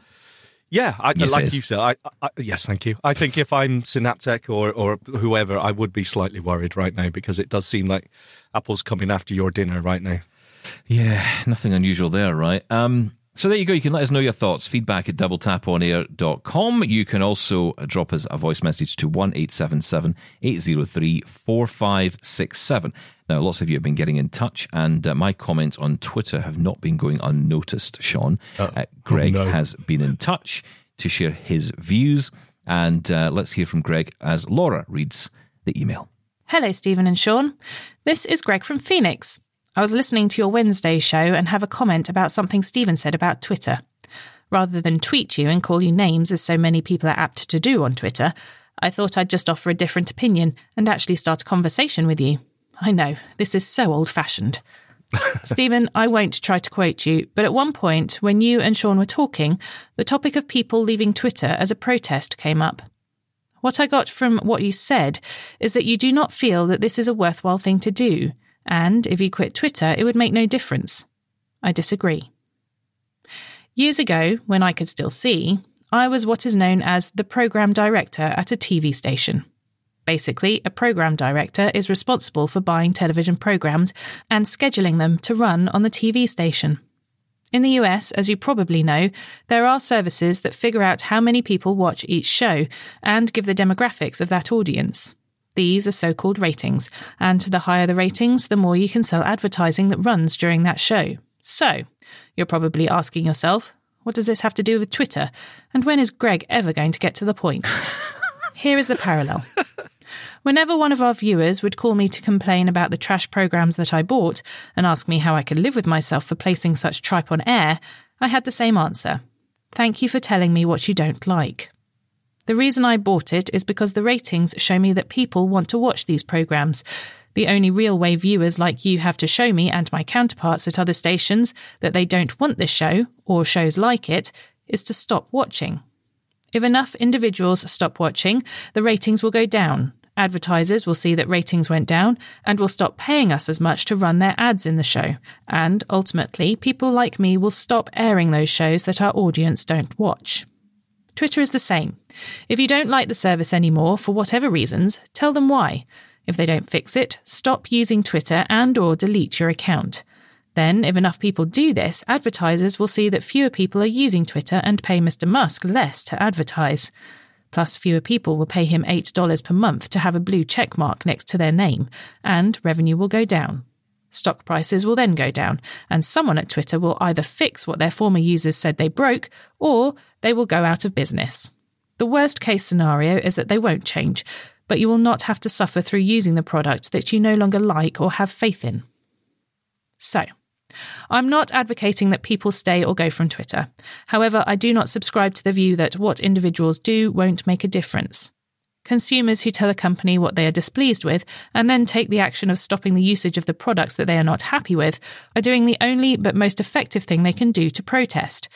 yeah, I, Yes, like you said, I, I yes, thank you. I think if I'm Synapptic or or whoever, I would be slightly worried right now because it does seem like Apple's coming after your dinner right now. Yeah, nothing unusual there, right? Um, so there you go. You can let us know your thoughts. Feedback at doubletaponair.com. You can also drop us a voice message to 1 803 4567. Now, lots of you have been getting in touch, and uh, my comments on Twitter have not been going unnoticed, Shaun. Uh, Greg no. has been in touch to share his views, and uh, let's hear from Greg as Laura reads the email. Hello, Steven and Shaun. This is Greg from Phoenix. I was listening to your Wednesday show and have a comment about something Steven said about Twitter. Rather than tweet you and call you names, as so many people are apt to do on Twitter, I thought I'd just offer a different opinion and actually start a conversation with you. I know, this is so old fashioned. Steven, I won't try to quote you, but at one point, when you and Shaun were talking, the topic of people leaving Twitter as a protest came up. What I got from what you said is that you do not feel that this is a worthwhile thing to do, and if you quit Twitter, it would make no difference. I disagree. Years ago, when I could still see, I was what is known as the program director at a TV station. Basically, a program director is responsible for buying television programs and scheduling them to run on the TV station. In the US, as you probably know, there are services that figure out how many people watch each show and give the demographics of that audience. These are so called ratings, and the higher the ratings, the more you can sell advertising that runs during that show. So, you're probably asking yourself, what does this have to do with Twitter? And when is Greg ever going to get to the point? Here is the parallel. Whenever one of our viewers would call me to complain about the trash programs that I bought and ask me how I could live with myself for placing such tripe on air, I had the same answer. Thank you for telling me what you don't like. The reason I bought it is because the ratings show me that people want to watch these programs. The only real way viewers like you have to show me and my counterparts at other stations that they don't want this show, or shows like it, is to stop watching. If enough individuals stop watching, the ratings will go down. Advertisers will see that ratings went down and will stop paying us as much to run their ads in the show. And ultimately, people like me will stop airing those shows that our audience don't watch. Twitter is the same. If you don't like the service anymore for whatever reasons, tell them why. If they don't fix it, stop using Twitter and or delete your account. Then, if enough people do this, advertisers will see that fewer people are using Twitter and pay Mr. Musk less to advertise. Plus, fewer people will pay him $8 per month to have a blue check mark next to their name, and revenue will go down. Stock prices will then go down, and someone at Twitter will either fix what their former users said they broke, or they will go out of business. The worst case scenario is that they won't change, but you will not have to suffer through using the product that you no longer like or have faith in. So, I'm not advocating that people stay or go from Twitter. However, I do not subscribe to the view that what individuals do won't make a difference. Consumers who tell a company what they are displeased with and then take the action of stopping the usage of the products that they are not happy with are doing the only but most effective thing they can do to protest.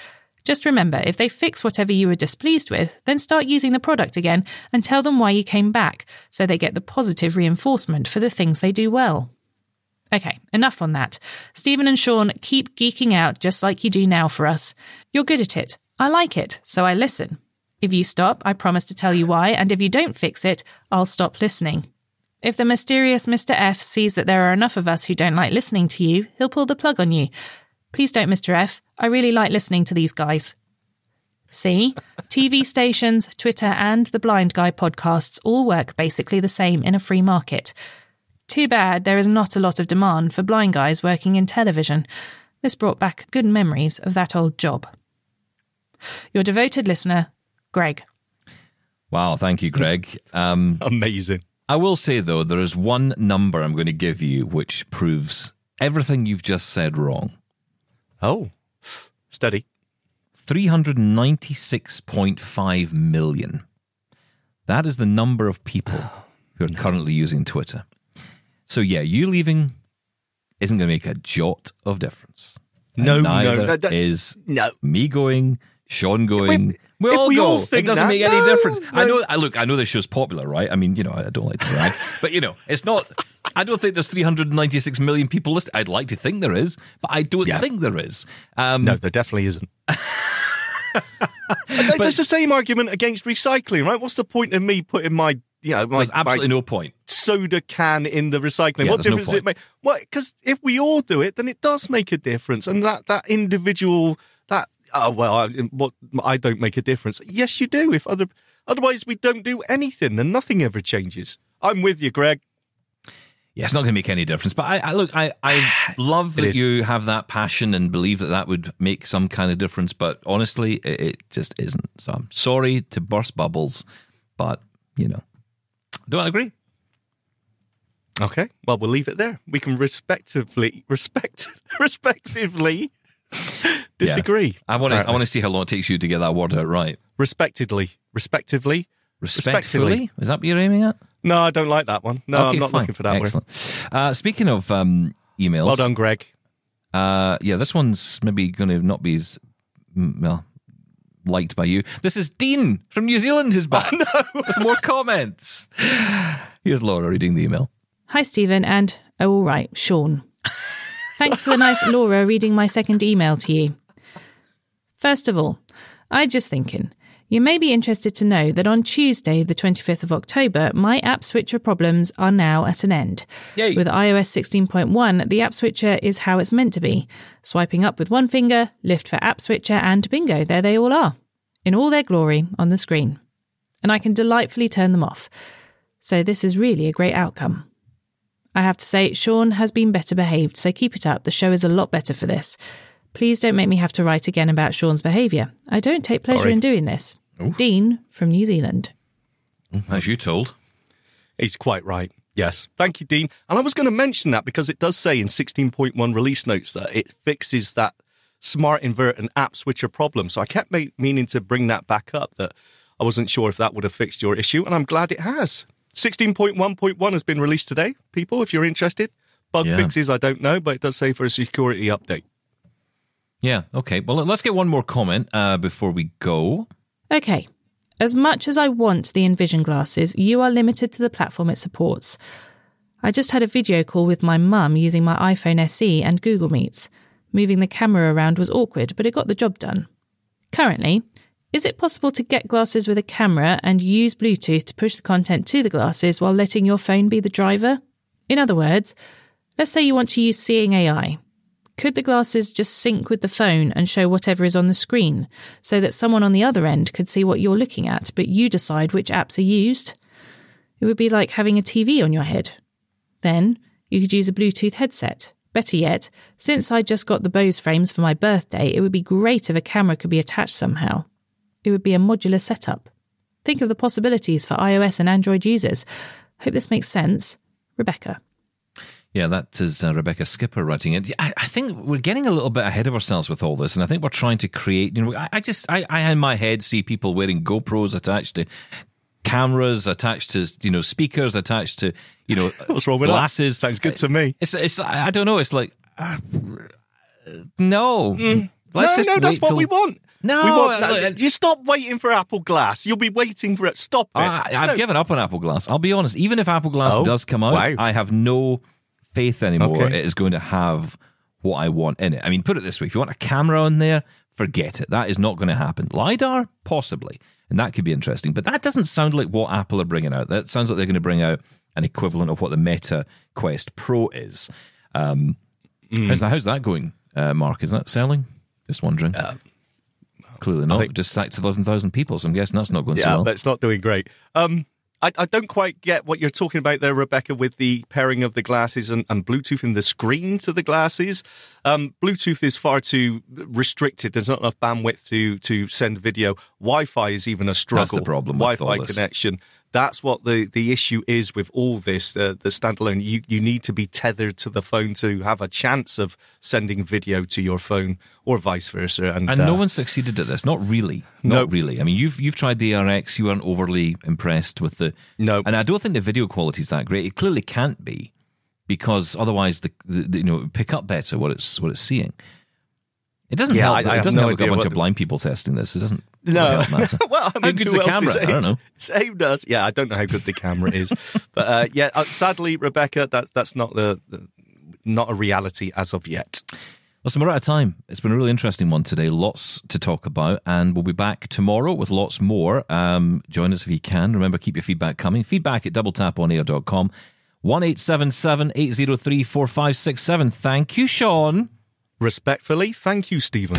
Just remember, if they fix whatever you were displeased with, then start using the product again and tell them why you came back so they get the positive reinforcement for the things they do well. Okay, enough on that. Steven and Shaun keep geeking out just like you do now for us. You're good at it. I like it, so I listen. If you stop, I promise to tell you why, and if you don't fix it, I'll stop listening. If the mysterious Mr. F sees that there are enough of us who don't like listening to you, he'll pull the plug on you. Please don't, Mr. F. I really like listening to these guys. See? TV stations, Twitter, and the Blind Guy podcasts all work basically the same in a free market. Too bad there is not a lot of demand for blind guys working in television. This brought back good memories of that old job. Your devoted listener, Greg. Wow, thank you, Greg. Um, Amazing. I will say, though, there is one number I'm going to give you which proves everything you've just said wrong. Oh, steady. 396.5 million. That is the number of people who are currently using Twitter. So, yeah, you leaving isn't going to make a jot of difference. No, no, neither no, that- is no. me going, Shaun going. If- we all we go. all it doesn't that, make any no, difference. I know. I look. I know this show's popular, right? I mean, you know, I don't like to brag, but you know, it's not. I don't think there's 396 million people listening. I'd like to think there is, but I don't Yeah. think there is. Um, No, there definitely isn't. That's the same argument against recycling, right? What's the point of me putting my, you know, my, there's absolutely my no point. Soda can in the recycling? Yeah, what there's no difference does it make? Well, because if we all do it, then it does make a difference, and that that individual that oh well, I, what I don't make a difference. Yes, you do. If other otherwise we don't do anything, and nothing ever changes. I'm with you, Greg. Yeah, it's not going to make any difference. But I, I look, I, I love that is. you have that passion and believe that that would make some kind of difference. But honestly, it, it just isn't. So I'm sorry to burst bubbles, but you know, don't agree. Okay, well we'll leave it there. We can respectively respect respectively disagree. I want to. I want to see how long it takes you to get that word out right. respectively, respectively. Respectfully, is that what you're aiming at? No, I don't like that one. No, Okay, I'm not fine. looking for that Excellent. Uh, speaking of um, emails. Well done, Greg. Uh, yeah, this one's maybe going to not be as well liked by you. This is Dean from New Zealand who's back no, with more comments. Here's Laura reading the email. Hi, Steven, and oh, all right, Shaun. Thanks for the nice Laura reading my second email to you. First of all, I just thinking, you may be interested to know that on Tuesday, the 25th of October, my app switcher problems are now at an end. Yay. With iOS 16.1, the app switcher is how it's meant to be. Swiping up with one finger, lift for app switcher, and bingo, there they all are, in all their glory on the screen. And I can delightfully turn them off. So this is really a great outcome. I have to say, Shaun has been better behaved, so keep it up. The show is a lot better for this. Please don't make me have to write again about Shaun's behaviour. I don't take pleasure Sorry. in doing this. Dean from New Zealand. Mm, as you told. He's quite right. Yes. Thank you, Dean. And I was going to mention that because it does say in 16.1 release notes that it fixes that smart invert and app switcher problem. So I kept meaning to bring that back up that I wasn't sure if that would have fixed your issue, and I'm glad it has. 16.1.1 has been released today, people, if you're interested. Bug Yeah. fixes, I don't know, but it does say for a security update. Yeah. Okay. Well, let's get one more comment uh, before we go. Okay. As much as I want the Envision glasses, you are limited to the platform it supports. I just had a video call with my mum using my iPhone SE and Google Meets. Moving the camera around was awkward, but it got the job done. Currently, is it possible to get glasses with a camera and use Bluetooth to push the content to the glasses while letting your phone be the driver? In other words, let's say you want to use Seeing AI. Could the glasses just sync with the phone and show whatever is on the screen so that someone on the other end could see what you're looking at, but you decide which apps are used? It would be like having a TV on your head. Then you could use a Bluetooth headset. Better yet, since I just got the Bose frames for my birthday, it would be great if a camera could be attached somehow. It would be a modular setup. Think of the possibilities for iOS and Android users. Hope this makes sense. Rebecca. Yeah, that is uh, Rebecca Skipper writing it. I, I think we're getting a little bit ahead of ourselves with all this, and I think we're trying to create. You know, I, I just, I, I in my head see people wearing GoPros attached to cameras, attached to you know speakers, attached to you know What's wrong with glasses. that? Sounds good to me. It's, it's, I I don't know. It's like, uh, no. Let's Mm. no, just no, that's what till- we want. No, we want, uh, look, you stop waiting for Apple Glass. You'll be waiting for it. Stop it. I, I've No. given up on Apple Glass. I'll be honest. Even if Apple Glass Oh, does come out, wow. I have no faith anymore Okay. it is going to have what I want in it. I mean, put it this way: if you want a camera on there, forget it. That is not going to happen. Lidar, possibly, and that could be interesting. But that doesn't sound like what Apple are bringing out. That sounds like they're going to bring out an equivalent of what the Meta Quest Pro is. Um, Hmm. how's, that, how's that going, uh, Mark? Is that selling? Just wondering. Clearly not. Think- Just sacked eleven thousand people, so I'm guessing that's not going so yeah, well. that's not doing great. Um, I, I don't quite get what you're talking about there, Rebecca, with the pairing of the glasses and, and Bluetooth in the screen to the glasses. Um, Bluetooth is far too restricted. There's not enough bandwidth to to send video. Wi-Fi is even a struggle. That's the problem with Wi-Fi connection. That's what the, the issue is with all this. The the standalone. You you need to be tethered to the phone to have a chance of sending video to your phone, or vice versa. And, And no uh, one succeeded at this. Not really. Not No. really. I mean, you've you've tried the RX. You weren't overly impressed with the. No. And I don't think the video quality is that great. It clearly can't be, because otherwise the, the, the you know it would pick up better what it's what it's seeing. It doesn't Yeah, help. I- I it have doesn't no help a bunch what of blind people testing this. It doesn't. No. well, I How mean, good's who the else camera? I don't know. Saved us. Yeah, I don't know how good the camera is, but uh, yeah, uh, sadly, Rebecca, that's that's not the, the not a reality as of yet. Listen, we're out of time. It's been a really interesting one today. Lots to talk about, and we'll be back tomorrow with lots more. Um, join us if you can. Remember, keep your feedback coming. Feedback at doubletaponair.com. 1 803 4567. Thank you, Shaun. Respectfully, thank you, Steven.